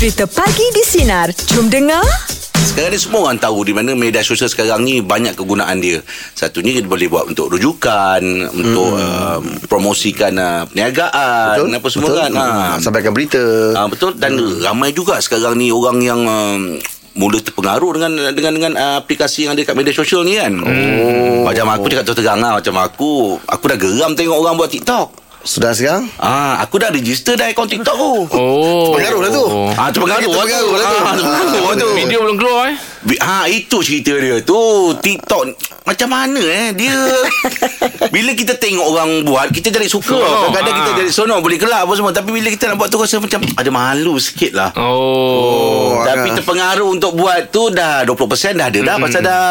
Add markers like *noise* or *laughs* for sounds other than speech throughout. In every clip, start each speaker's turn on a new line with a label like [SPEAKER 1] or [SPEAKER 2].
[SPEAKER 1] Cerita Pagi di Sinar. Jom dengar.
[SPEAKER 2] Sekarang ni semua orang tahu di mana media sosial sekarang ni banyak kegunaan dia. Satunya dia boleh buat untuk rujukan, untuk uh, promosikan uh, perniagaan,
[SPEAKER 3] Betul,
[SPEAKER 2] apa semua
[SPEAKER 3] betul.
[SPEAKER 2] kan. Ha.
[SPEAKER 3] Hmm, Sampaikan berita.
[SPEAKER 2] Ah betul dan ramai juga sekarang ni orang yang um, mula terpengaruh dengan dengan dengan uh, aplikasi yang ada kat media sosial ni kan. Oh. Macam aku cakap terus terang lah macam aku aku dah geram tengok orang buat TikTok.
[SPEAKER 3] Sudah sekarang?
[SPEAKER 2] Ah, aku dah register dah akaun TikTok aku.
[SPEAKER 4] Oh.
[SPEAKER 3] Pengaruh lah tu.
[SPEAKER 2] Ah, terpengaruh.
[SPEAKER 3] Terpengaruh lah tu.
[SPEAKER 2] Ah, terpengaruh lah tu.
[SPEAKER 4] Video belum keluar eh.
[SPEAKER 2] Ha itu cerita dia tu TikTok Macam mana eh Dia *laughs* Bila kita tengok orang buat Kita jadi suka
[SPEAKER 4] Seronok.
[SPEAKER 2] Kadang-kadang kita
[SPEAKER 4] Ha.
[SPEAKER 2] jadi sonok Boleh kelak apa semua Tapi bila kita nak buat tu Rasa macam Ada malu sikit lah
[SPEAKER 4] Oh.
[SPEAKER 3] Oh,
[SPEAKER 2] Tapi
[SPEAKER 3] ah.
[SPEAKER 2] terpengaruh untuk buat tu Dah 20% dah ada dah Pasal dah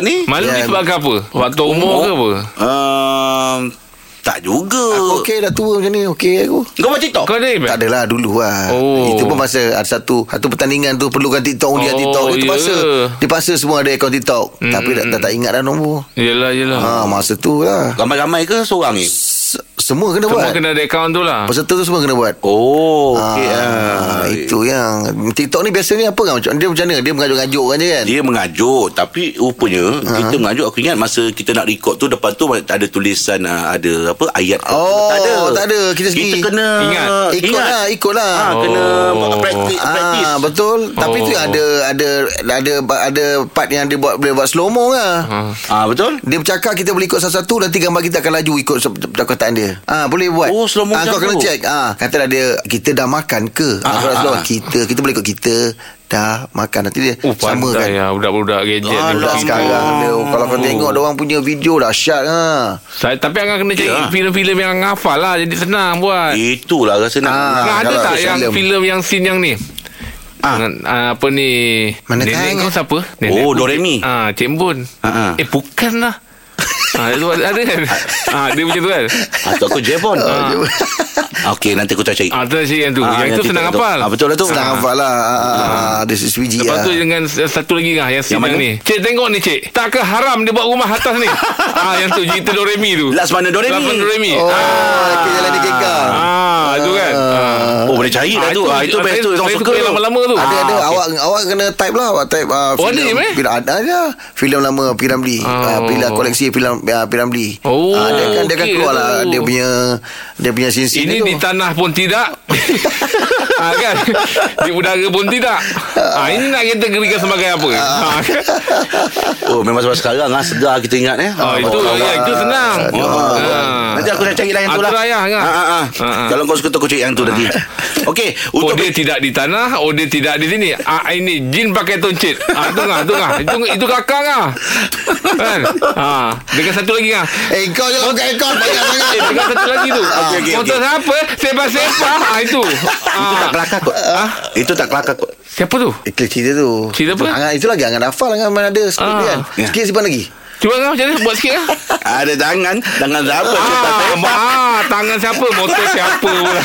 [SPEAKER 2] Ni
[SPEAKER 4] Malu
[SPEAKER 3] Ya.
[SPEAKER 4] disebabkan apa? Waktu umur ke apa?
[SPEAKER 2] um, Tak juga
[SPEAKER 3] Aku okey dah tua macam ni. Okey aku.
[SPEAKER 2] Kau buat TikTok?
[SPEAKER 4] Kau ada
[SPEAKER 3] Tak adalah dulu lah
[SPEAKER 4] Oh.
[SPEAKER 3] Itu pun masa Ada satu Satu pertandingan tu Perlukan TikTok Undian
[SPEAKER 4] Oh,
[SPEAKER 3] TikTok Itu
[SPEAKER 4] ya.
[SPEAKER 3] masa Dipaksa semua ada akaun TikTok Tapi dah, dah tak ingat dah nombor
[SPEAKER 4] Yelah, yelah.
[SPEAKER 3] Ha, masa tu lah
[SPEAKER 2] Ramai-ramai ke seorang ni?
[SPEAKER 3] Semua kena
[SPEAKER 4] Semua
[SPEAKER 3] buat
[SPEAKER 4] kena ada akaun tu lah.
[SPEAKER 3] Peserta tu semua kena buat
[SPEAKER 2] Oh
[SPEAKER 3] Okay,
[SPEAKER 2] okay,
[SPEAKER 3] ah, itu yang TikTok ni biasanya apa kan macam dia macam mana dia mengajuk-ngajuk kan je kan
[SPEAKER 2] Dia mengajuk Tapi rupanya uh-huh. Kita mengajuk Aku ingat masa kita nak record tu Depan tu ada tulisan uh, Ada apa Ayat?
[SPEAKER 3] Oh,
[SPEAKER 2] tak ada
[SPEAKER 3] tak ada. Kita
[SPEAKER 2] Kita
[SPEAKER 3] sendiri.
[SPEAKER 2] kena
[SPEAKER 4] Ingat.
[SPEAKER 3] ikut lah ikut lah
[SPEAKER 2] ha, Kena
[SPEAKER 4] Oh.
[SPEAKER 2] practice, practice.
[SPEAKER 3] Ah betul tapi
[SPEAKER 4] Oh.
[SPEAKER 3] tu ada ada ada ada part yang dia buat boleh buat slow mo lah.
[SPEAKER 4] Ha.
[SPEAKER 2] Ah Betul
[SPEAKER 3] Dia bercakap kita boleh ikut satu-satu Nanti gambar kita akan laju Ikut perkataan dia ah Boleh buat
[SPEAKER 2] Oh, slow mo
[SPEAKER 3] ah,
[SPEAKER 2] macam
[SPEAKER 3] Kau kena check ah, Katalah dia Kita dah makan ke ah,
[SPEAKER 2] Ah, ah,
[SPEAKER 3] slow
[SPEAKER 2] ah.
[SPEAKER 3] Kita Kita boleh ikut kita Dah makan Nanti dia
[SPEAKER 4] Oh,
[SPEAKER 3] Sama kan
[SPEAKER 4] ya budak-budak gadget ni.
[SPEAKER 3] Ah,
[SPEAKER 4] budak
[SPEAKER 3] sekarang dia, Kalau kau
[SPEAKER 4] Oh.
[SPEAKER 3] tengok Dia orang punya video Dahsyat ha.
[SPEAKER 4] Saya, tapi Angah kena cari
[SPEAKER 2] Ya.
[SPEAKER 4] filem-filem yang Angah hafal lah. Jadi senang buat.
[SPEAKER 2] Itulah rasa nak
[SPEAKER 3] Ah.
[SPEAKER 4] Angah ada tak yang
[SPEAKER 3] filem.
[SPEAKER 4] filem yang scene yang ni?
[SPEAKER 2] Ah.
[SPEAKER 4] Ah, apa ni
[SPEAKER 3] Mana
[SPEAKER 4] Nenek kau
[SPEAKER 3] eh?
[SPEAKER 4] siapa
[SPEAKER 2] Oh,
[SPEAKER 4] Nenek
[SPEAKER 2] Doremi.
[SPEAKER 4] Ah, Cik Bun
[SPEAKER 2] Ah, ah.
[SPEAKER 4] Eh bukan lah itu ada, kan? *laughs* Ah, Dia macam tu kan?
[SPEAKER 2] Atau aku Jevon
[SPEAKER 3] Ah.
[SPEAKER 2] Okey nanti aku cari.
[SPEAKER 4] Ah, Tu lah yang tu.
[SPEAKER 2] Ah,
[SPEAKER 4] Yang tu senang
[SPEAKER 2] tu-
[SPEAKER 4] hafal.
[SPEAKER 2] Ah, Betul lah tu.
[SPEAKER 3] Senang hafal lah. Ah, ah, ah, This is Fiji
[SPEAKER 4] Lepas
[SPEAKER 3] lah
[SPEAKER 4] tu dengan satu lagi lah Yang
[SPEAKER 2] mana?
[SPEAKER 4] ni. Cik tengok ni cik. Tak ke haram dia buat rumah atas ni? *laughs* Ah, Yang tu cerita Doremi tu.
[SPEAKER 2] Last mana Doremi?
[SPEAKER 4] Last mana Doremi?
[SPEAKER 3] Oh Laki jalan di kekang
[SPEAKER 4] Ah, itu kan? Ah.
[SPEAKER 2] Oh boleh cari dah tu. Ah, Itu best tu.
[SPEAKER 4] Saya
[SPEAKER 2] suka tu.
[SPEAKER 4] lama-lama tu.
[SPEAKER 3] Ada ada.
[SPEAKER 2] Ah,
[SPEAKER 3] awak awak kena type lah. Awak type uh,
[SPEAKER 4] Oh, ada ni, meh?
[SPEAKER 3] ada ada filem lama Piramli
[SPEAKER 4] Oh.
[SPEAKER 3] uh, pila koleksi filem uh, Piramli
[SPEAKER 4] Oh,
[SPEAKER 3] Ah, dia kan dia kan
[SPEAKER 4] okey
[SPEAKER 3] keluar lah.
[SPEAKER 4] Tu.
[SPEAKER 3] dia punya dia punya scene
[SPEAKER 4] Ini
[SPEAKER 3] tu
[SPEAKER 4] di tanah pun tidak. *laughs* Ha, kan? Di udara pun tidak. Ha, Ini nak kita gerikan sebagai apa? Ha, kan? *laughs*
[SPEAKER 2] Oh memang sebab sekarang ah Segar kita ingat eh.
[SPEAKER 4] Oh, Itu ya, itu senang. Ha.
[SPEAKER 2] Nanti aku nak cari lah yang tu
[SPEAKER 4] Ah,
[SPEAKER 2] lah.
[SPEAKER 4] tu lah, ya, kan?
[SPEAKER 2] Ah, ah, ah.
[SPEAKER 4] Ah, ah.
[SPEAKER 2] Kalau kau suka tu Aku cari yang tu nanti. Okey
[SPEAKER 4] Oh
[SPEAKER 2] Untuk
[SPEAKER 4] dia tidak di tanah Oh dia tidak di sini. Ah, Ini jin pakai toncit. Ah, Itu ngah Itu ngah. Itu, itu kakak ngah. Kan? Ha. Dengan satu lagi ngah.
[SPEAKER 3] Eh kau jangan pakai kau banyak sangat.
[SPEAKER 4] Eh, dengan satu lagi tu.
[SPEAKER 2] Okey, okey, Okey.
[SPEAKER 4] siapa Sepah-sepah ah, Itu.
[SPEAKER 2] Itu tak
[SPEAKER 4] ah.
[SPEAKER 2] kelakar kot. Itu tak kelakar kot.
[SPEAKER 4] Siapa tu?
[SPEAKER 3] Ikut cerita tu.
[SPEAKER 4] Cerita apa?
[SPEAKER 3] Angan, Itu lagi Angan hafal Angan mana ada
[SPEAKER 4] Ah.
[SPEAKER 3] dia kan?
[SPEAKER 2] Ya.
[SPEAKER 3] Sikit simpan lagi.
[SPEAKER 4] Cuba ngah macam mana? Buat sikit ngah *laughs*
[SPEAKER 2] Ada tangan. Tangan siapa? Kita tak
[SPEAKER 4] Ah, ah, tangan siapa? Motor siapa pula?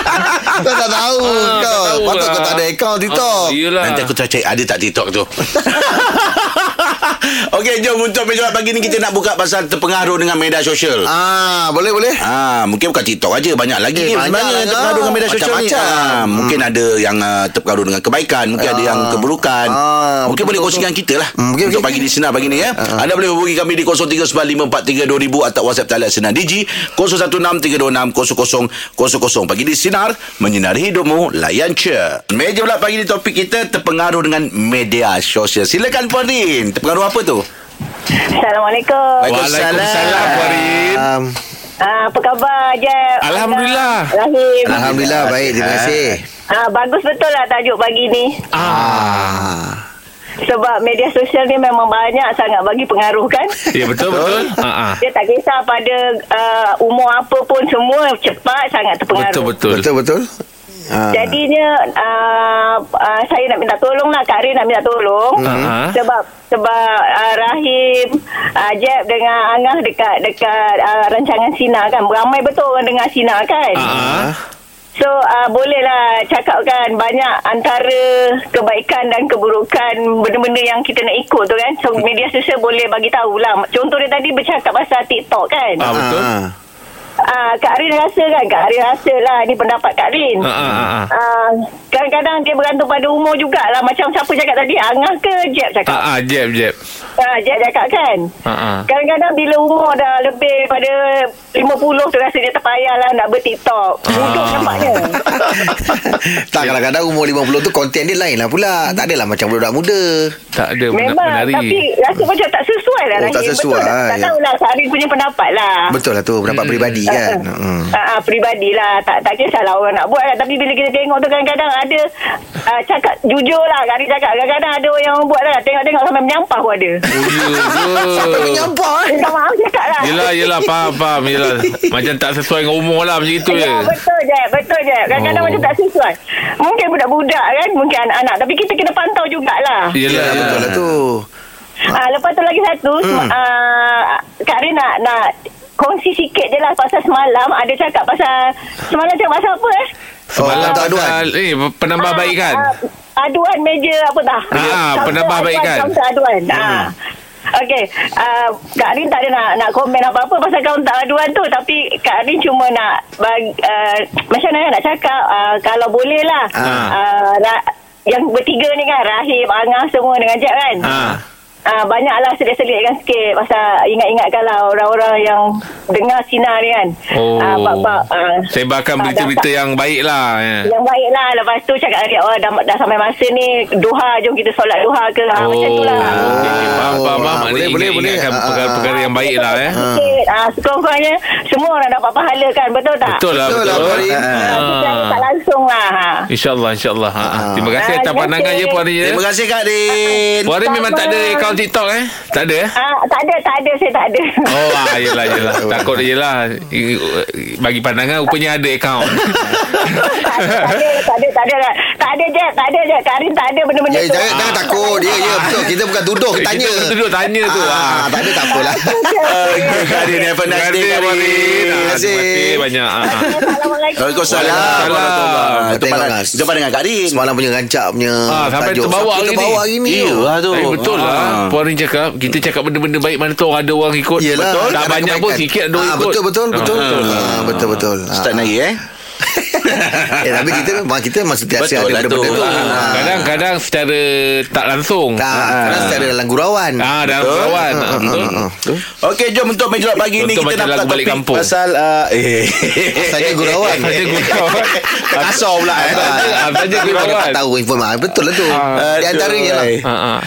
[SPEAKER 4] *laughs*
[SPEAKER 3] Kau tak tahu
[SPEAKER 4] Ah,
[SPEAKER 3] Kau.
[SPEAKER 4] tak tahu
[SPEAKER 3] Patut
[SPEAKER 4] lah.
[SPEAKER 3] kau tak ada account TikTok.
[SPEAKER 4] Ah, Yelah
[SPEAKER 2] Nanti aku cari Ada tak TikTok tu *laughs* Okey jom Untuk meja pagi ni Kita nak buka pasal Terpengaruh dengan media sosial
[SPEAKER 3] Ah, boleh boleh.
[SPEAKER 2] Ah, mungkin bukan TikTok aja banyak lagi
[SPEAKER 3] Eh,
[SPEAKER 2] ni
[SPEAKER 3] banyak
[SPEAKER 2] sebenarnya yang terpengaruh dengan media sosial ni.
[SPEAKER 3] Macam-macam.
[SPEAKER 2] Ah, mungkin ada yang uh, terpengaruh dengan kebaikan, mungkin ada yang
[SPEAKER 3] Ah.
[SPEAKER 2] keburukan.
[SPEAKER 3] Ah,
[SPEAKER 2] mungkin
[SPEAKER 3] betul,
[SPEAKER 2] boleh kongsikan kita lah.
[SPEAKER 3] Hmm, okey,
[SPEAKER 2] untuk
[SPEAKER 3] okey,
[SPEAKER 2] pagi di sinar pagi ni ya. Anda boleh hubungi kami di 0395432000 atau WhatsApp talian sinar Digi 0163260000. Pagi di sinar menyinari hidupmu layan je. Meja pula pagi ni topik kita terpengaruh dengan media sosial. Silakan Puan Rin. Terpengaruh apa tu?
[SPEAKER 5] Assalamualaikum.
[SPEAKER 4] Waalaikumsalam Warin
[SPEAKER 3] Um,
[SPEAKER 5] Ah, apa khabar Jeb?
[SPEAKER 4] Alhamdulillah.
[SPEAKER 5] Rahim.
[SPEAKER 3] Alhamdulillah baik terima kasih.
[SPEAKER 5] Ah, bagus betul lah tajuk pagi ni.
[SPEAKER 3] Ah.
[SPEAKER 5] Sebab media sosial ni memang banyak sangat bagi pengaruh kan. *laughs*
[SPEAKER 4] Ya betul betul ah, ah.
[SPEAKER 5] Dia tak kisah pada uh, umur apa pun semua cepat sangat terpengaruh.
[SPEAKER 4] Betul betul
[SPEAKER 3] Betul betul. Ah.
[SPEAKER 5] Jadinya uh, uh, saya nak minta tolong lah Kak Rin nak minta tolong
[SPEAKER 4] Ah.
[SPEAKER 5] sebab sebab uh, Rahim uh, Jeb dengan Angah dekat dekat uh, rancangan Sina kan ramai betul orang dengar Sina kan
[SPEAKER 4] Ah.
[SPEAKER 5] So uh, bolehlah cakapkan banyak antara kebaikan dan keburukan benda-benda yang kita nak ikut tu kan. So media sosial boleh bagi tahulah. Contoh dia tadi bercakap pasal TikTok kan.
[SPEAKER 4] Ah, betul.
[SPEAKER 3] Ah.
[SPEAKER 5] Ah, Kak Rin rasa kan? Kak Rin rasa lah ni pendapat Kak Rin.
[SPEAKER 4] Ah, ah, ah, ah.
[SPEAKER 5] Ah, kan
[SPEAKER 6] kadang-kadang dia bergantung pada umur jugalah. Macam siapa cakap tadi, Angah ke Jeb cakap?
[SPEAKER 4] Ah, ah, jeb, jeb.
[SPEAKER 6] Ha, Jeb cakap kan?
[SPEAKER 4] Ah, ah.
[SPEAKER 6] Kadang-kadang bila umur dah lebih pada 50 tu rasa dia terpayah lah nak ber-TikTok. Duduk nampaknya. *laughs*
[SPEAKER 3] tak kadang-kadang umur 50 tu konten dia lain lah pula. Tak adalah macam budak muda.
[SPEAKER 4] Tak ada
[SPEAKER 6] Memang
[SPEAKER 4] menari.
[SPEAKER 6] Tapi rasa macam tak sesuai lah
[SPEAKER 3] Oh, tak sesuai,
[SPEAKER 6] Betul tak? Tak
[SPEAKER 3] ya.
[SPEAKER 6] tahulah Sari punya pendapat lah
[SPEAKER 3] Betul lah tu pendapat peribadi kan. Hmm.
[SPEAKER 6] Ah, ah, peribadi lah tak tak kisahlah orang nak buat lah. tapi bila kita tengok tu kadang-kadang ada uh, cakap jujur lah Kari cakap kadang-kadang ada orang yang buat lah tengok-tengok sampai menyampah pun ada
[SPEAKER 4] Oh, ya ke?
[SPEAKER 3] Menyampah eh.
[SPEAKER 6] minta maaf cakap lah
[SPEAKER 4] Yelah, yelah, faham, faham. Yelah. Macam tak sesuai dengan umur lah macam itu
[SPEAKER 6] Ya,
[SPEAKER 4] je.
[SPEAKER 6] betul je betul je kadang-kadang
[SPEAKER 4] Oh.
[SPEAKER 6] macam tak sesuai mungkin budak-budak kan mungkin anak-anak tapi kita kena pantau jugalah
[SPEAKER 4] Yelah,
[SPEAKER 3] Ya, betul lah tu.
[SPEAKER 6] Ah, lepas tu lagi satu, hmm. uh, Kak Rin nak, nak kongsi sikit je lah pasal semalam. Ada cakap pasal, semalam cakap pasal apa eh?
[SPEAKER 4] Semalam
[SPEAKER 3] Oh, tak aduan.
[SPEAKER 4] pasal, eh, penambah baik kan?
[SPEAKER 6] Ah, aduan meja apa dah?
[SPEAKER 4] Ah, penambah baik kan?
[SPEAKER 6] Kaunter aduan. Ah. Okey, uh, Kak Rin tak ada nak, nak komen apa-apa pasal kaunter aduan tu tapi Kak Rin cuma nak bagi, uh, macam mana nak cakap uh, kalau boleh lah
[SPEAKER 3] Ah.
[SPEAKER 6] uh, yang bertiga ni kan Rahim, Angah semua dengan Jeb kan
[SPEAKER 4] Ah.
[SPEAKER 6] Ah, banyaklah selit-selitkan sikit pasal ingat-ingatkanlah orang-orang yang dengar sinar ni kan.
[SPEAKER 4] Oh.
[SPEAKER 6] Ah, bab-bab, ah,
[SPEAKER 4] Sebarkan
[SPEAKER 6] ah,
[SPEAKER 4] berita-berita
[SPEAKER 6] dah-
[SPEAKER 4] yang baik lah. Ya.
[SPEAKER 6] yang baik lah Lepas tu cakap dia oh, dah, dah sampai masa ni Duha jom kita solat duha ke ah, Macam tu lah
[SPEAKER 4] faham, faham,
[SPEAKER 3] Oh, ah,
[SPEAKER 4] Maknanya
[SPEAKER 3] boleh, boleh,
[SPEAKER 4] ingat-
[SPEAKER 3] boleh.
[SPEAKER 4] ingatkan
[SPEAKER 3] Ah,
[SPEAKER 4] perkara-perkara yang baik lah. Eh.
[SPEAKER 6] Ah, Sekurang-kurangnya Semua orang dapat pahala kan Betul tak?
[SPEAKER 4] Betul lah,
[SPEAKER 3] Betul lah,
[SPEAKER 4] betul.
[SPEAKER 6] Ah,
[SPEAKER 4] Ah.
[SPEAKER 6] tak langsung lah ha.
[SPEAKER 4] InsyaAllah, insyaAllah. Ha.
[SPEAKER 3] Ah.
[SPEAKER 4] Terima kasih
[SPEAKER 6] Ah,
[SPEAKER 4] atas pandangan je Puan Rin.
[SPEAKER 2] Terima kasih Kak Rin.
[SPEAKER 4] Puan Rin memang tak ada akaun TikTok eh? Tak ada eh?
[SPEAKER 6] Ah, tak ada, tak ada, saya tak ada.
[SPEAKER 4] Oh, ah, yelah, yelah. *laughs* Takut je lah. Bagi pandangan, rupanya ada akaun. *laughs*
[SPEAKER 6] tak ada, tak ada, tak ada, tak ada, tak ada je, tak ada je. Karin tak ada benda-benda
[SPEAKER 3] Ya,
[SPEAKER 6] tu.
[SPEAKER 3] jangan, jangan takut. Ya, ya, betul. Kita bukan tuduh, kita tanya.
[SPEAKER 4] Kita duduk tanya tu.
[SPEAKER 3] Ah,
[SPEAKER 4] Ah.
[SPEAKER 3] tak ada tak apalah. *laughs*
[SPEAKER 2] Okay, Kak Rin. Have a nice day,
[SPEAKER 4] kasih,
[SPEAKER 2] Kak
[SPEAKER 4] Puan Rin.
[SPEAKER 2] Rin.
[SPEAKER 4] Ah, Terima
[SPEAKER 3] kasih.
[SPEAKER 4] banyak. Ah, ah.
[SPEAKER 6] Assalamualaikum.
[SPEAKER 2] Waalaikumsalam. Jumpa dengan Kak Rin.
[SPEAKER 3] Semalam punya rancak punya
[SPEAKER 4] Ah, sampai
[SPEAKER 3] tajuk.
[SPEAKER 4] terbawa
[SPEAKER 3] Sampai
[SPEAKER 4] hari ni.
[SPEAKER 3] terbawa hari ni.
[SPEAKER 2] Iya lah tu.
[SPEAKER 4] Eh, betul
[SPEAKER 2] Ah.
[SPEAKER 4] lah Puan Rin cakap Kita cakap benda-benda baik Mana tu orang ada orang ikut
[SPEAKER 3] Yelah,
[SPEAKER 4] betul. Tak banyak pun Sikit ada orang
[SPEAKER 3] Ah,
[SPEAKER 4] ikut
[SPEAKER 3] Betul, betul, betul.
[SPEAKER 4] Ah.
[SPEAKER 3] Ah, Betul, betul. Ah.
[SPEAKER 2] Start naik eh. *laughs*
[SPEAKER 3] eh, tapi kita memang kita memang sentiasa
[SPEAKER 2] Betul
[SPEAKER 3] ada
[SPEAKER 2] lah
[SPEAKER 3] benda-benda
[SPEAKER 2] tu.
[SPEAKER 3] tu.
[SPEAKER 2] Ah.
[SPEAKER 4] Kadang-kadang secara tak langsung
[SPEAKER 3] Tak, kadang secara dalam gurauan.
[SPEAKER 4] Ah, dalam kawan
[SPEAKER 3] Ah, ah,
[SPEAKER 4] Betul.
[SPEAKER 2] Okey, jom untuk meja pagi ni
[SPEAKER 4] Untuk
[SPEAKER 2] kita nak
[SPEAKER 4] lagu
[SPEAKER 2] buka
[SPEAKER 4] balik
[SPEAKER 2] topik
[SPEAKER 4] kampung.
[SPEAKER 2] pasal uh, eh *laughs*
[SPEAKER 3] Saja gurauan.
[SPEAKER 4] Saja *laughs* gurauan
[SPEAKER 2] Kasar pula eh.
[SPEAKER 4] Saja gurauan
[SPEAKER 3] tak tahu informasi. Betul lah tu. Di antaranya lah.
[SPEAKER 4] Ah, ah.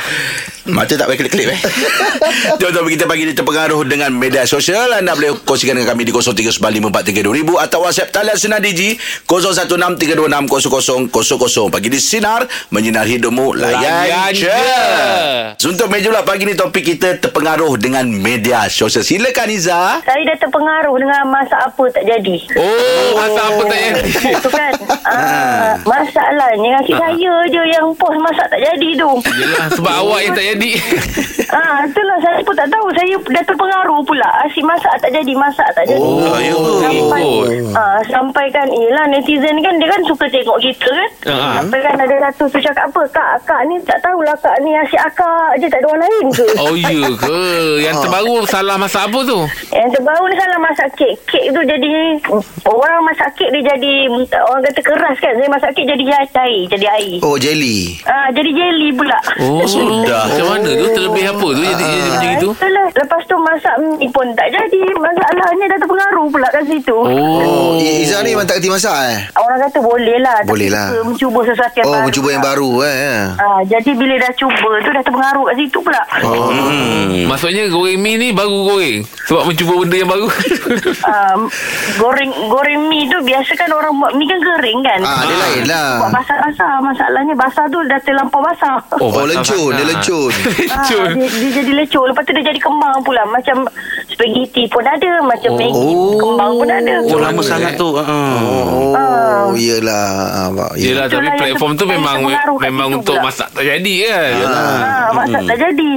[SPEAKER 2] Mata tak payah klip-klip eh? *laughs* Jom topik kita pagi ni terpengaruh dengan media sosial. Anda boleh kongsikan dengan kami di 0395432000 Atau WhatsApp talian Sinar Digi 0163260000 Pagi di Sinar Menyinar hidupmu Layan,
[SPEAKER 4] Layan
[SPEAKER 2] je.
[SPEAKER 4] je.
[SPEAKER 2] Untuk meja pula pagi ni topik kita terpengaruh dengan media sosial. Silakan Iza.
[SPEAKER 6] Saya dah terpengaruh dengan masak apa tak jadi.
[SPEAKER 4] Oh Masa apa tak jadi?
[SPEAKER 6] Tu kan. *laughs* Ah, masalahnya asyik saya je yang post masak tak jadi tu.
[SPEAKER 4] Yelah sebab awak yang tak jadi *laughs*
[SPEAKER 6] Ah, itulah saya pun tak tahu. Saya dah terpengaruh pula. Asyik masak tak jadi, masak tak jadi.
[SPEAKER 4] Oh, ya ke?
[SPEAKER 6] sampai
[SPEAKER 4] Ikut.
[SPEAKER 6] ah, sampai kan Yelah netizen kan Dia kan suka tengok kita kan
[SPEAKER 4] Ah.
[SPEAKER 6] Sampai kan ada satu tu cakap apa Kak, kak ni tak tahulah Kak ni asyik akak je Tak ada orang lain ke *laughs*
[SPEAKER 4] Oh ya ke Yang terbaru salah masak apa tu
[SPEAKER 6] Yang terbaru ni salah masak kek Kek tu jadi Orang masak kek dia jadi Orang kata keras kan Saya masak kek jadi cair Jadi air
[SPEAKER 3] Oh, jelly.
[SPEAKER 6] Ah, jadi jelly pula
[SPEAKER 4] Oh
[SPEAKER 2] Sudah.
[SPEAKER 4] Macam mana tu Terlebih apa tu Jadi jadi macam itu
[SPEAKER 6] Itulah Lepas tu masak mi pun tak jadi Masalahnya dah terpengaruh pula kat situ
[SPEAKER 4] Oh
[SPEAKER 3] I- Iza ni memang tak kerti masak eh?
[SPEAKER 6] Orang kata boleh lah
[SPEAKER 3] Boleh lah.
[SPEAKER 6] Mencuba sesuatu yang
[SPEAKER 3] Oh,
[SPEAKER 6] baru
[SPEAKER 3] mencuba yang baru eh.
[SPEAKER 6] Ah, jadi bila dah cuba tu dah terpengaruh kat situ pula.
[SPEAKER 3] Oh.
[SPEAKER 2] Hmm.
[SPEAKER 4] Maksudnya goreng mi ni baru goreng Sebab mencuba benda yang baru *laughs*
[SPEAKER 6] Um, goreng goreng mi tu biasa kan orang buat mi kan kering kan.
[SPEAKER 3] Ah, dia lain lah.
[SPEAKER 6] Buat basah-basah. Masalahnya basah tu dah terlampau basah.
[SPEAKER 3] Oh,
[SPEAKER 4] basah
[SPEAKER 3] lencun. Dia lencun. *laughs*
[SPEAKER 6] Ah,
[SPEAKER 4] Lencun
[SPEAKER 6] dia, dia jadi lecur Lepas tu dia jadi kembang pula Macam spaghetti pun ada Macam
[SPEAKER 3] Oh.
[SPEAKER 6] Maggi Kembang pun ada
[SPEAKER 2] Oh lama
[SPEAKER 4] eh?
[SPEAKER 2] sangat tu uh.
[SPEAKER 3] Oh, iyalah. Ah, Abang.
[SPEAKER 4] Yelah tapi platform tu memang Memang untuk
[SPEAKER 6] pula.
[SPEAKER 4] masak tak jadi kan
[SPEAKER 6] Ah, masak tak jadi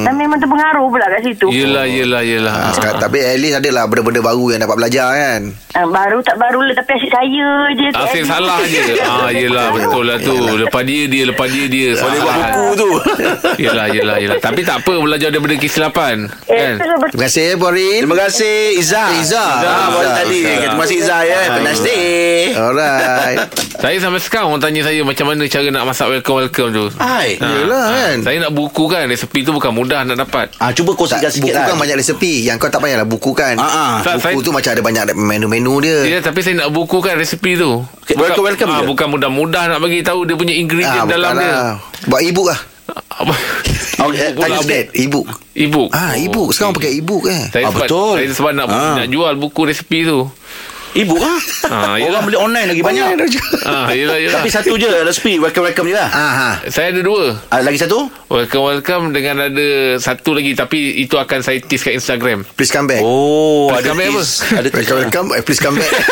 [SPEAKER 6] Dan memang terpengaruh pula kat situ
[SPEAKER 4] Yelah yelah yelah
[SPEAKER 3] Ah, sekarang, tapi at least adalah benda-benda baru yang dapat belajar kan.
[SPEAKER 6] ah, Baru tak baru lah Tapi asyik saya je
[SPEAKER 4] Asyik
[SPEAKER 6] Asyik
[SPEAKER 4] salah je Ah, yelah betul lah tu. Lepas dia dia lepas dia dia.
[SPEAKER 2] Boleh buat
[SPEAKER 4] Ah,
[SPEAKER 2] buku tu. *laughs*
[SPEAKER 4] Yelah yelah yelah. Tapi tak apa belajar daripada kesilapan.
[SPEAKER 5] Eh,
[SPEAKER 4] Kan?
[SPEAKER 3] Terima kasih Porin.
[SPEAKER 2] Terima kasih Izzah.
[SPEAKER 3] Izzah.
[SPEAKER 2] Ah, baru
[SPEAKER 3] Izzah.
[SPEAKER 2] tadi.
[SPEAKER 3] Izzah.
[SPEAKER 2] Terima kasih Izzah ya. Have a nice day.
[SPEAKER 3] Alright.
[SPEAKER 4] Saya sampai sekarang orang tanya saya macam mana cara nak masak welcome-welcome tu.
[SPEAKER 2] Hai.
[SPEAKER 4] Ah,
[SPEAKER 3] Yelah,
[SPEAKER 4] ah.
[SPEAKER 3] kan?
[SPEAKER 4] Saya nak buku kan. Resepi tu bukan mudah nak dapat.
[SPEAKER 2] Ah, cuba
[SPEAKER 3] Tak,
[SPEAKER 2] kongsikan sikit
[SPEAKER 3] buku
[SPEAKER 2] lah.
[SPEAKER 3] kan banyak resepi Yang kau tak payahlah buku kan
[SPEAKER 2] Ah, ah.
[SPEAKER 3] Buku
[SPEAKER 4] saya-
[SPEAKER 3] tu macam ada banyak menu-menu dia
[SPEAKER 4] Ya, tapi saya nak buku kan resepi tu.
[SPEAKER 2] Okay, welcome, welcome
[SPEAKER 4] ah, bukan mudah-mudah nak bagi tahu dia punya ingredient dalam dia.
[SPEAKER 3] bukanlah. Buat e-book lah
[SPEAKER 2] Okay, tanya
[SPEAKER 3] Update e-book
[SPEAKER 4] E-book.
[SPEAKER 3] Ah, e-book Sekarang pakai e-book eh
[SPEAKER 4] Saya
[SPEAKER 2] Ah,
[SPEAKER 4] sebab,
[SPEAKER 2] betul.
[SPEAKER 4] Saya sebab nak,
[SPEAKER 2] Ah.
[SPEAKER 4] nak jual buku resepi tu.
[SPEAKER 2] Ibu ah.
[SPEAKER 4] Ah, yelah.
[SPEAKER 2] Orang beli online lagi banyak. *laughs*
[SPEAKER 4] Ah, yelah, yelah.
[SPEAKER 2] Tapi satu je resepi welcome-welcome je lah.
[SPEAKER 3] Ah, ha.
[SPEAKER 4] Saya ada dua.
[SPEAKER 2] Ah, lagi satu?
[SPEAKER 4] Welcome-welcome dengan ada satu lagi. Tapi itu akan saya tease kat Instagram.
[SPEAKER 3] Please come back
[SPEAKER 2] Oh,
[SPEAKER 4] Please
[SPEAKER 2] ada
[SPEAKER 4] come back
[SPEAKER 2] tips. *laughs* Ada tips.
[SPEAKER 3] Welcome, welcome eh, Please come back *laughs*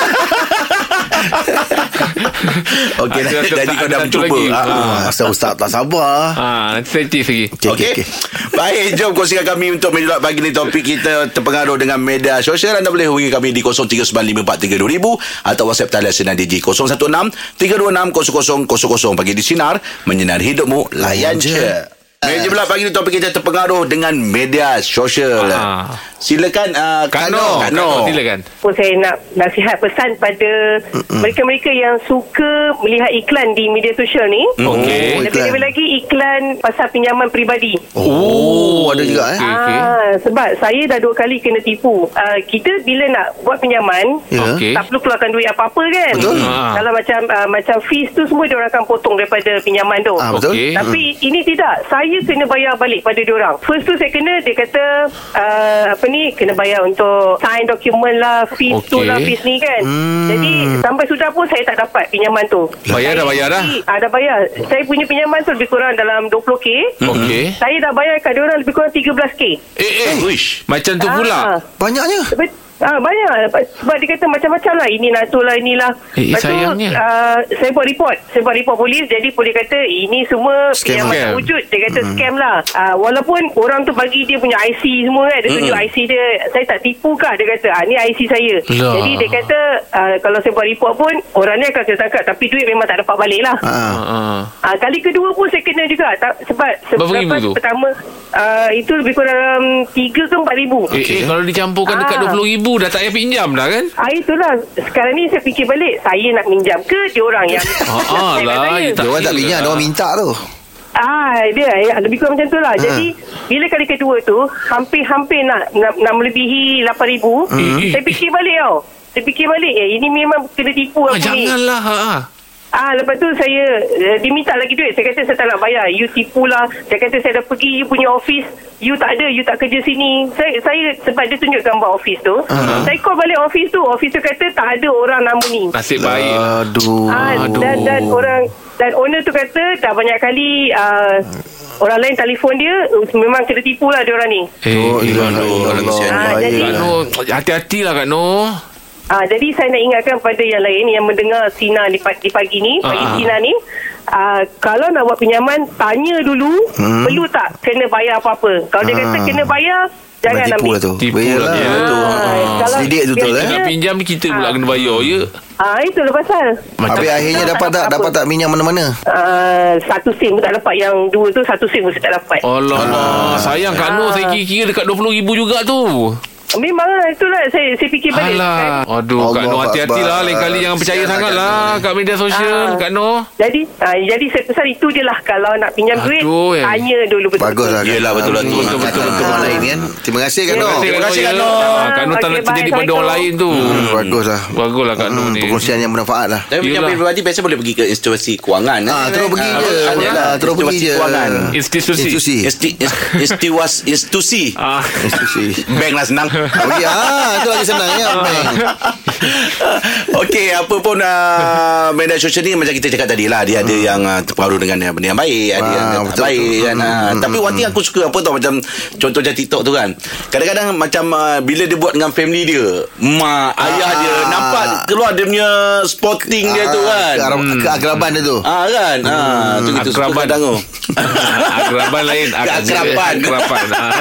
[SPEAKER 2] Okey, dah- jadi kau dah mencuba. Ah,
[SPEAKER 3] ah, Asal Ustaz tak sabar
[SPEAKER 4] Ah, nanti saya tease lagi.
[SPEAKER 3] Okay, okay,
[SPEAKER 2] Okey.
[SPEAKER 3] okay.
[SPEAKER 2] Baik, jom kongsikan kami untuk menyulat pagi ni topik kita terpengaruh dengan media sosial. Anda boleh hubungi kami di 0395432000 atau WhatsApp talian sinar DJ 016 326 0000 pagi di sinar menyinari hidupmu layan je. Meja pula pagi ni topik kita terpengaruh dengan media sosial.
[SPEAKER 4] Ah.
[SPEAKER 2] Silakan uh,
[SPEAKER 4] Kak
[SPEAKER 2] Kak
[SPEAKER 4] Noh.
[SPEAKER 2] Noh.
[SPEAKER 4] Kak silakan.
[SPEAKER 5] pun saya nak nasihat pesan pada mereka-mereka yang suka melihat iklan di media sosial ni.
[SPEAKER 4] Okey.
[SPEAKER 3] Oh,
[SPEAKER 5] Lebih-lebih lagi iklan pasal pinjaman peribadi.
[SPEAKER 3] Oh, ada juga eh
[SPEAKER 4] Okey, okey.
[SPEAKER 5] Ah, sebab saya dah dua kali kena tipu. Ah, kita bila nak buat pinjaman,
[SPEAKER 3] Ya.
[SPEAKER 4] Okey.
[SPEAKER 5] tak perlu keluarkan duit apa-apa kan?
[SPEAKER 3] Betul.
[SPEAKER 4] Ah.
[SPEAKER 5] Kalau macam ah, macam fees tu semua dia orang akan potong daripada pinjaman tu.
[SPEAKER 3] Ah, betul
[SPEAKER 4] Okey.
[SPEAKER 5] Tapi ini tidak. Saya kena bayar balik pada dia orang. First tu saya kena dia kata uh, apa ni kena bayar untuk sign dokumen lah, fees tu
[SPEAKER 4] Okey.
[SPEAKER 5] lah, fees ni kan.
[SPEAKER 3] Hmm.
[SPEAKER 5] Jadi sampai sudah pun saya tak dapat pinjaman tu.
[SPEAKER 4] Bayar dah, bayar dah?
[SPEAKER 5] Ah, dah bayar. Saya punya pinjaman tu lebih kurang dalam 20k.
[SPEAKER 4] Okey.
[SPEAKER 5] Saya dah bayar kat dia orang lebih kurang 13k.
[SPEAKER 4] Eh, eh.
[SPEAKER 2] Wish.
[SPEAKER 4] Macam tu pula.
[SPEAKER 5] Ah.
[SPEAKER 3] Banyaknya
[SPEAKER 5] Bet- Ah, banyak. Sebab dia kata macam-macam lah. Ini nak tu lah inilah.
[SPEAKER 4] Eh,
[SPEAKER 5] Lepas tu,
[SPEAKER 4] sayangnya.
[SPEAKER 5] uh, saya buat report. Saya buat report polis. Jadi polis kata ini semua
[SPEAKER 3] Scam
[SPEAKER 5] pinjaman
[SPEAKER 4] lah.
[SPEAKER 5] tak wujud. Dia kata scam lah. Uh, walaupun orang tu bagi dia punya IC semua kan. Dia tunjuk IC dia. Saya tak tipu kah dia kata. Ah, ni IC saya.
[SPEAKER 4] Lah.
[SPEAKER 5] jadi dia kata uh, kalau saya buat report pun orang ni akan saya tangkap tapi duit memang tak dapat balik lah.
[SPEAKER 3] Ah.
[SPEAKER 4] Ah, ah.
[SPEAKER 5] Ah, kali kedua pun saya kena juga. Tak, sebab
[SPEAKER 4] ribu
[SPEAKER 5] sebab
[SPEAKER 4] tu?
[SPEAKER 5] pertama uh, itu lebih kurang dalam 3 ke 4 ribu.
[SPEAKER 4] Eh, eh, kalau dicampurkan dekat
[SPEAKER 5] Ah.
[SPEAKER 4] RM20,000 dah tak payah pinjam dah kan?
[SPEAKER 5] Ah itulah sekarang ni saya fikir balik saya nak minjam ke dia orang yang *laughs*
[SPEAKER 4] Ah, ah
[SPEAKER 5] Saya
[SPEAKER 4] lah,
[SPEAKER 3] Dia orang tak pinjam. Dia orang minta tu
[SPEAKER 5] Ah dia ya, lebih kurang macam tu lah. Jadi bila kali kedua tu hampir-hampir nak nak, nak melebihi 8000
[SPEAKER 4] Hmm.
[SPEAKER 5] saya fikir balik tau. Saya fikir balik eh ini memang kena tipu
[SPEAKER 4] Ah,
[SPEAKER 5] aku ni.
[SPEAKER 4] janganlah. Ha, ha.
[SPEAKER 5] Ah lepas tu saya uh, diminta lagi duit. Saya kata saya tak nak bayar. You tipu lah. Saya kata saya dah pergi you punya office. You tak ada, you tak kerja sini. Saya saya sebab dia tunjuk gambar office tu. Uh-huh. Saya call balik office tu. Office tu kata tak ada orang nama ni.
[SPEAKER 4] Nasib baik.
[SPEAKER 3] Aduh
[SPEAKER 5] Ah,
[SPEAKER 4] Aduh.
[SPEAKER 5] dan dan orang dan owner tu kata dah banyak kali uh, orang lain telefon dia memang kena tipu lah dia orang ni.
[SPEAKER 4] Eh,
[SPEAKER 3] Oh,
[SPEAKER 4] eh,
[SPEAKER 3] ya
[SPEAKER 2] aduh,
[SPEAKER 3] Allah.
[SPEAKER 2] orang kesian.
[SPEAKER 5] Ah, jadi-
[SPEAKER 4] Kak Noh, hati-hatilah Kak Noh.
[SPEAKER 5] Ah, jadi saya nak ingatkan pada yang lain yang mendengar Sina di, di pagi ni, pagi
[SPEAKER 4] Ah.
[SPEAKER 5] Sina ni, ah, kalau nak buat pinjaman tanya dulu hmm. perlu tak kena bayar apa-apa. Kalau dia kata
[SPEAKER 3] Ah.
[SPEAKER 5] kena bayar jangan
[SPEAKER 3] tipu
[SPEAKER 5] ambil.
[SPEAKER 3] lah tu
[SPEAKER 4] Tipu
[SPEAKER 3] Yelah.
[SPEAKER 4] lah dia.
[SPEAKER 5] Ah, kalau
[SPEAKER 3] Selidik tu betul, eh?
[SPEAKER 5] biasanya-
[SPEAKER 4] Nak pinjam ni kita pula
[SPEAKER 5] Ah.
[SPEAKER 4] kena bayar ya.
[SPEAKER 5] Ah, itulah pasal.
[SPEAKER 3] Habis akhirnya dapat tak Dapat tak minyak mana-mana
[SPEAKER 5] Ah, satu sen pun tak dapat yang dua tu satu sen pun tak dapat.
[SPEAKER 4] Alah, sayang Kak Noh saya kira-kira dekat RM20,000 juga tu.
[SPEAKER 5] Memang lah itulah saya saya fikir balik.
[SPEAKER 4] Alah. Aduh, Kak
[SPEAKER 3] Allah
[SPEAKER 4] Noh hati-hatilah. Lain kali jangan percaya
[SPEAKER 3] Kesian
[SPEAKER 4] sangat
[SPEAKER 3] Kak
[SPEAKER 4] lah kat media sosial.
[SPEAKER 5] Ah.
[SPEAKER 4] Kak Noh.
[SPEAKER 5] Jadi ah, jadi saya pesan itu je lah kalau nak pinjam duit
[SPEAKER 4] Aduh, eh.
[SPEAKER 5] tanya dulu betul.
[SPEAKER 3] Bagus lah
[SPEAKER 2] Yelah, betul lah tu.
[SPEAKER 3] Betul betul betul Orang lain kan Terima kasih Kak
[SPEAKER 5] Terima
[SPEAKER 3] Noh
[SPEAKER 2] Terima kasih, Kak. Noh.
[SPEAKER 4] Ah, Kak Noh tak nak terjadi pada orang lain tu.
[SPEAKER 3] Hmm, Bagus lah
[SPEAKER 4] Bagus lah Kak Noh ni.
[SPEAKER 3] Perkongsian yang bermanfaat lah
[SPEAKER 2] Tapi pinjam pribadi biasa boleh pergi ke institusi kewangan.
[SPEAKER 3] Ah, terus pergi je. terus pergi
[SPEAKER 2] institusi
[SPEAKER 3] je.
[SPEAKER 2] kewangan.
[SPEAKER 4] Institusi.
[SPEAKER 3] Institusi.
[SPEAKER 2] Institusi.
[SPEAKER 4] Ah.
[SPEAKER 3] Institusi
[SPEAKER 2] Bank lah senang.
[SPEAKER 3] Pergi ah, Itu lagi senang ya *laughs* Bank.
[SPEAKER 2] Okey, apa pun uh, media sosial ni macam kita cakap tadi lah, dia ada yang uh, terpengaruh dengan uh, benda yang baik, ada
[SPEAKER 3] Ah,
[SPEAKER 2] yang tak
[SPEAKER 3] betul,
[SPEAKER 2] baik
[SPEAKER 3] betul.
[SPEAKER 2] kan. Uh, tapi one thing aku suka apa tau macam contoh macam TikTok tu kan. Kadang-kadang macam uh, bila dia buat dengan family dia, mak, ayah dia nampak keluar dia punya sporting dia tu kan.
[SPEAKER 3] Ah, kearab- Keakraban dia tu
[SPEAKER 2] Ah kan. Ah tu gitu suka
[SPEAKER 4] Akraban.
[SPEAKER 2] kadang tu. *laughs*
[SPEAKER 4] Akraban lain. Akraban Ah,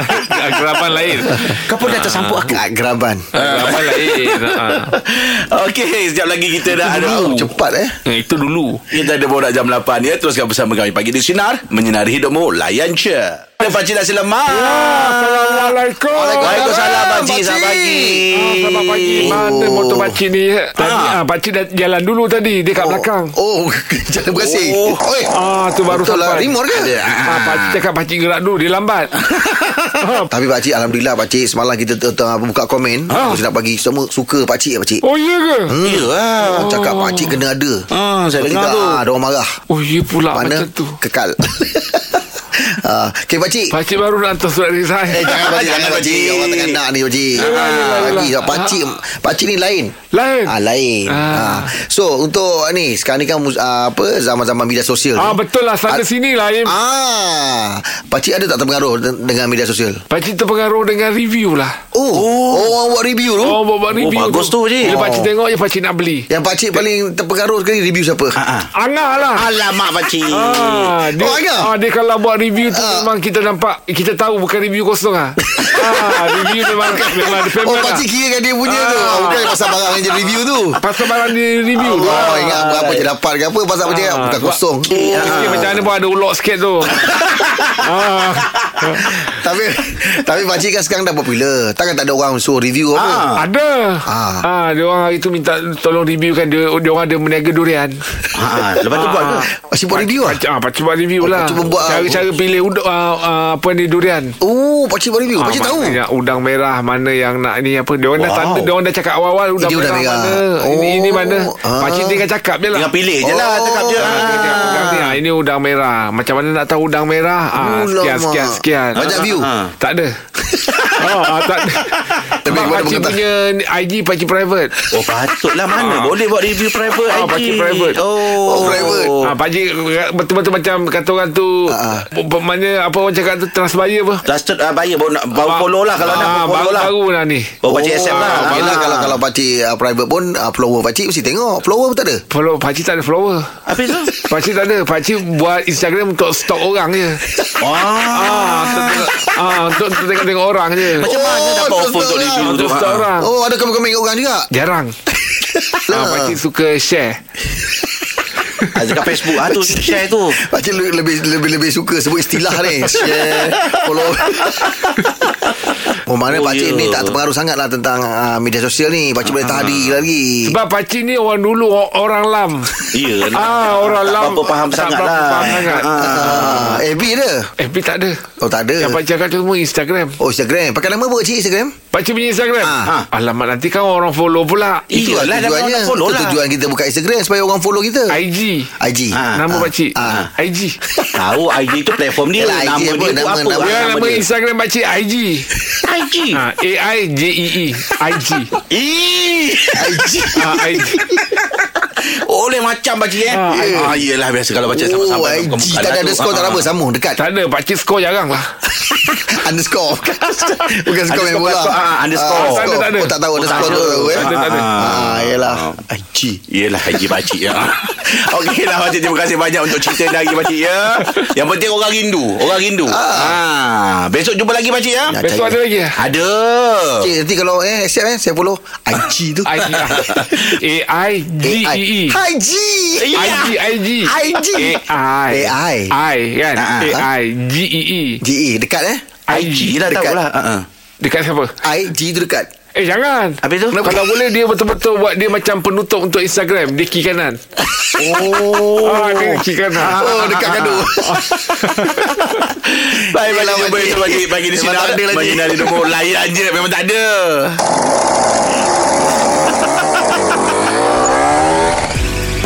[SPEAKER 4] *laughs* Akraban lain
[SPEAKER 2] Kau pun dah tersampai
[SPEAKER 3] Keagraban
[SPEAKER 4] Apa lain ah. *laughs*
[SPEAKER 2] Okey, sekejap lagi kita dah ada
[SPEAKER 3] Oh, cepat eh
[SPEAKER 4] Eh, Itu dulu
[SPEAKER 2] Kita ada borak jam 8 ya. Teruskan bersama kami pagi di Sinar. Menyinari hidupmu. Layan je. Pakcik nasi lemak.
[SPEAKER 4] Assalamualaikum
[SPEAKER 2] Waalaikumsalam Pakcik. Selamat pagi.
[SPEAKER 4] Ah, Selamat pagi Mana motor pakcik ni Tadi ah. pakcik dah jalan dulu tadi Dia kat belakang
[SPEAKER 3] Oh *laughs* Jangan berkasih
[SPEAKER 2] Oh.
[SPEAKER 3] Oi.
[SPEAKER 4] Ah tu baru
[SPEAKER 3] Betul lah
[SPEAKER 4] sampai
[SPEAKER 3] Remote ke
[SPEAKER 4] ah, Pakcik cakap pakcik gerak dulu Dia lambat ah. *laughs*
[SPEAKER 3] Tapi pakcik Alhamdulillah pakcik Semalam kita tengah buka komen
[SPEAKER 4] Ah.
[SPEAKER 3] Aku nak bagi Semua suka pakcik pakcik
[SPEAKER 4] Oh iya ke
[SPEAKER 3] Hmm.
[SPEAKER 2] Ya lah.
[SPEAKER 3] Oh. Cakap pakcik kena ada
[SPEAKER 2] Ah, saya dengar tu.
[SPEAKER 3] ah, Ada orang marah
[SPEAKER 4] Oh iya pula
[SPEAKER 3] Mana
[SPEAKER 4] macam tu
[SPEAKER 3] Kekal *laughs* ah, Okay pakcik.
[SPEAKER 4] Pakcik baru nak hantar surat resign
[SPEAKER 3] Eh jangan pakcik
[SPEAKER 2] Jangan,
[SPEAKER 3] Jangan pakcik. Orang tengah nak ni pakcik.
[SPEAKER 4] Yelah, yelah,
[SPEAKER 3] Lagi
[SPEAKER 4] yelah.
[SPEAKER 3] Pakcik Pakcik ni lain
[SPEAKER 4] Lain
[SPEAKER 3] Ah lain.
[SPEAKER 4] Ah.
[SPEAKER 3] Ah. So untuk ni sekarang ni kan mus- ah, apa zaman-zaman media sosial.
[SPEAKER 4] Ah
[SPEAKER 3] ni.
[SPEAKER 4] betul lah Sana
[SPEAKER 3] Ah,
[SPEAKER 4] sini lah Im.
[SPEAKER 3] Ah, pakcik ada tak terpengaruh de- dengan media sosial?
[SPEAKER 4] Pakcik terpengaruh dengan review lah
[SPEAKER 3] Oh, oh. orang buat review tu.
[SPEAKER 4] Oh buat review
[SPEAKER 2] bagus tu, Cik.
[SPEAKER 4] Bila
[SPEAKER 3] Oh.
[SPEAKER 4] pakcik tengok je Pakcik nak beli
[SPEAKER 3] Yang pakcik paling terpengaruh sekali review siapa?
[SPEAKER 2] Ah,
[SPEAKER 4] Angah lah
[SPEAKER 2] Alamak Pakcik.
[SPEAKER 4] Ah, dia,
[SPEAKER 3] Oh, Angah?
[SPEAKER 4] ah, dia kalau buat review tu
[SPEAKER 3] Ah.
[SPEAKER 4] memang kita nampak kita tahu bukan review kosong ah. *laughs* ah, review memang memang ada payment
[SPEAKER 3] Oh,
[SPEAKER 4] lah.
[SPEAKER 3] pakcik kira kan dia punya tu.
[SPEAKER 4] Ah.
[SPEAKER 3] Bukan pasal barang yang jadi review tu.
[SPEAKER 4] Pasal barang dia review tu.
[SPEAKER 3] Oh, ingat berapa je dapat ke apa pasal apa je
[SPEAKER 4] Ah.
[SPEAKER 3] bukan kosong. *laughs*
[SPEAKER 4] Sikit macam mana pun ada ulok sikit tu. *laughs* ah.
[SPEAKER 3] tapi tapi pakcik kan sekarang dah popular. Takkan tak ada orang suruh review apa.
[SPEAKER 2] Ah.
[SPEAKER 4] Ada.
[SPEAKER 3] Ah.
[SPEAKER 4] Ah. dia orang hari tu minta tolong review kan dia dia orang ada meniaga durian.
[SPEAKER 2] Ah, lepas tu buat ke?
[SPEAKER 3] Pakcik buat review ah.
[SPEAKER 4] Pakcik, ah, pakcik buat review lah.
[SPEAKER 3] pakcik buat, ah.
[SPEAKER 4] Cara-cara pilih udang ah, ah, apa ni durian.
[SPEAKER 3] Oh, pakcik buat review. Pakcik
[SPEAKER 4] Ah,
[SPEAKER 3] tahu.
[SPEAKER 4] Yang udang merah Mana yang nak ni apa Dia orang dah
[SPEAKER 2] Wow.
[SPEAKER 4] tanda Dia orang dah cakap awal-awal Udang merah,
[SPEAKER 3] udang merah.
[SPEAKER 4] mana Ini, ini
[SPEAKER 3] Oh.
[SPEAKER 4] mana
[SPEAKER 3] Ah.
[SPEAKER 4] Pakcik tinggal cakap je lah
[SPEAKER 2] Tinggal pilih je lah.
[SPEAKER 3] Oh.
[SPEAKER 2] Cakap je.
[SPEAKER 4] Ah, dia ni, ah, Ini udang merah Macam mana nak tahu udang merah ah,
[SPEAKER 3] Oh,
[SPEAKER 4] Sekian sekian sekian
[SPEAKER 3] Banyak view.
[SPEAKER 2] Ah.
[SPEAKER 4] Tak ada *laughs* oh, ah, tak ada
[SPEAKER 3] Tapi mana
[SPEAKER 4] pakcik punya IG Pakcik private.
[SPEAKER 2] Oh patutlah. Mana
[SPEAKER 4] Ah.
[SPEAKER 2] Boleh buat review private
[SPEAKER 4] Ah,
[SPEAKER 2] IG
[SPEAKER 4] pakcik private.
[SPEAKER 2] Oh,
[SPEAKER 3] Oh, private.
[SPEAKER 4] Ah, pakcik betul-betul macam kata orang tu
[SPEAKER 3] Ah,
[SPEAKER 4] uh, Mana apa orang cakap tu Transbuyer apa?
[SPEAKER 2] Trusted uh, buyer. Baru, nak, baru follow lah Kalau nak
[SPEAKER 4] ah,
[SPEAKER 2] baru follow lah.
[SPEAKER 4] Baru lah ni.
[SPEAKER 2] Baru pakcik accept lah.
[SPEAKER 3] Ah, Yelah
[SPEAKER 2] Ah.
[SPEAKER 3] kalau kalau pakcik uh, private pun uh, follower pakcik mesti tengok. Follower pun tak ada.
[SPEAKER 4] Follow Pakcik tak ada follower.
[SPEAKER 2] Habis tu?
[SPEAKER 4] Pakcik tak ada. Pakcik buat Instagram Untuk stok orang je.
[SPEAKER 2] Wah
[SPEAKER 4] Ah, untuk, ah, untuk, tengok-tengok orang je.
[SPEAKER 2] Macam mana dapat offer untuk
[SPEAKER 3] terang.
[SPEAKER 2] review tu Ah.
[SPEAKER 4] orang
[SPEAKER 3] Oh, ada komen-komen kat orang juga.
[SPEAKER 4] Jarang *laughs* ah, Pakcik suka share *laughs*
[SPEAKER 2] Ah, Dekat Facebook ah, tu share tu
[SPEAKER 3] Pakcik le- lebih lebih lebih suka sebut istilah ni. Share, follow. *laughs* Oh, mana
[SPEAKER 2] Oh,
[SPEAKER 3] pakcik
[SPEAKER 2] ya.
[SPEAKER 3] ni tak terpengaruh sangat lah tentang uh, media sosial ni. Pakcik boleh tahan diri lagi.
[SPEAKER 4] Sebab pakcik ni orang dulu Orang lam
[SPEAKER 2] Ya
[SPEAKER 4] Ah, orang
[SPEAKER 2] tak
[SPEAKER 4] lam
[SPEAKER 2] berapa faham
[SPEAKER 4] tak
[SPEAKER 2] sangat
[SPEAKER 4] berapa
[SPEAKER 2] lah
[SPEAKER 4] faham sangat.
[SPEAKER 3] Ah, FB ada?
[SPEAKER 4] FB tak ada
[SPEAKER 3] Oh, tak ada.
[SPEAKER 4] Yang pakcik cakap tu semua Instagram
[SPEAKER 3] Oh, Instagram. Pakai nama apa pakcik Instagram?
[SPEAKER 4] Pakcik punya Instagram
[SPEAKER 3] Ah.
[SPEAKER 4] Alamak nanti kan orang follow pula
[SPEAKER 3] Itu lah
[SPEAKER 2] Iyalah, dah
[SPEAKER 3] tujuannya.
[SPEAKER 2] orang follow
[SPEAKER 3] Itu
[SPEAKER 2] lah.
[SPEAKER 3] tujuan kita buka Instagram supaya orang follow kita.
[SPEAKER 4] IG
[SPEAKER 3] IG.
[SPEAKER 2] Ah.
[SPEAKER 4] Nama pakcik
[SPEAKER 3] ah.
[SPEAKER 4] IG
[SPEAKER 2] Tahu IG tu platform dia
[SPEAKER 3] Yalah, IG
[SPEAKER 2] Nama
[SPEAKER 3] apa,
[SPEAKER 2] dia tu
[SPEAKER 3] nama-
[SPEAKER 2] apa
[SPEAKER 3] nama-
[SPEAKER 2] Ah,
[SPEAKER 4] nama
[SPEAKER 2] dia.
[SPEAKER 4] Instagram pakcik IG
[SPEAKER 2] IG
[SPEAKER 4] ah, A-I-J-E-E IG.
[SPEAKER 3] IG.
[SPEAKER 4] ah, IG
[SPEAKER 2] Oleh macam pakcik eh
[SPEAKER 4] Ah,
[SPEAKER 2] Ah, Yelah biasa kalau baca
[SPEAKER 3] Oh,
[SPEAKER 2] sama-sama
[SPEAKER 3] IG. Tak
[SPEAKER 2] lah
[SPEAKER 3] ada underscore, tak
[SPEAKER 2] Ah,
[SPEAKER 3] apa.
[SPEAKER 2] ah.
[SPEAKER 3] Sambung, dekat.
[SPEAKER 4] Tak ada Pakcik skor jarang lah *laughs*
[SPEAKER 3] underscore. Bukan skor main
[SPEAKER 2] Underscore,
[SPEAKER 3] bola.
[SPEAKER 2] ah, underscore.
[SPEAKER 3] Ah,
[SPEAKER 4] Tak ada, tak ada.
[SPEAKER 3] Oh, tak tahu underscore
[SPEAKER 2] tak
[SPEAKER 3] tu. tahu, eh.
[SPEAKER 4] Tak ada, tak ada.
[SPEAKER 3] Ah, yelah. IG.
[SPEAKER 2] Yelah Haji Pakcik ya. *laughs* Okey lah Pakcik Terima kasih banyak Untuk cerita lagi Pakcik ya Yang penting orang rindu Orang rindu ah. Besok jumpa lagi Pakcik ya
[SPEAKER 3] Ya,
[SPEAKER 4] Besok ada lagi ah?
[SPEAKER 2] Ada
[SPEAKER 3] Cik, nanti kalau eh accept eh saya follow IG tu.
[SPEAKER 4] IG ah. A-I-G-E-E
[SPEAKER 3] IG.
[SPEAKER 4] IG IG
[SPEAKER 3] IG.
[SPEAKER 4] A-I
[SPEAKER 3] AI.
[SPEAKER 4] I kan
[SPEAKER 2] Ah, ah.
[SPEAKER 4] A-I-G-E-E
[SPEAKER 3] GE dekat eh.
[SPEAKER 2] IG lah
[SPEAKER 3] Dekat.
[SPEAKER 2] lah uh-uh.
[SPEAKER 4] Dekat siapa?
[SPEAKER 3] IG tu dekat.
[SPEAKER 4] Eh jangan
[SPEAKER 2] Habis tu
[SPEAKER 4] Kalau boleh dia betul-betul Buat dia macam penutup Untuk Instagram Dia kiri kanan *laughs*
[SPEAKER 3] Oh.
[SPEAKER 4] ah, Dia kiri kanan
[SPEAKER 3] Oh, dekat gaduh. *laughs*
[SPEAKER 2] Baik bagi
[SPEAKER 3] Yelah,
[SPEAKER 2] jumpa
[SPEAKER 3] Pakcik.
[SPEAKER 2] esok Bagi, bagi di sini
[SPEAKER 3] lagi.
[SPEAKER 2] Bagi dari nombor Layan je Memang tak ada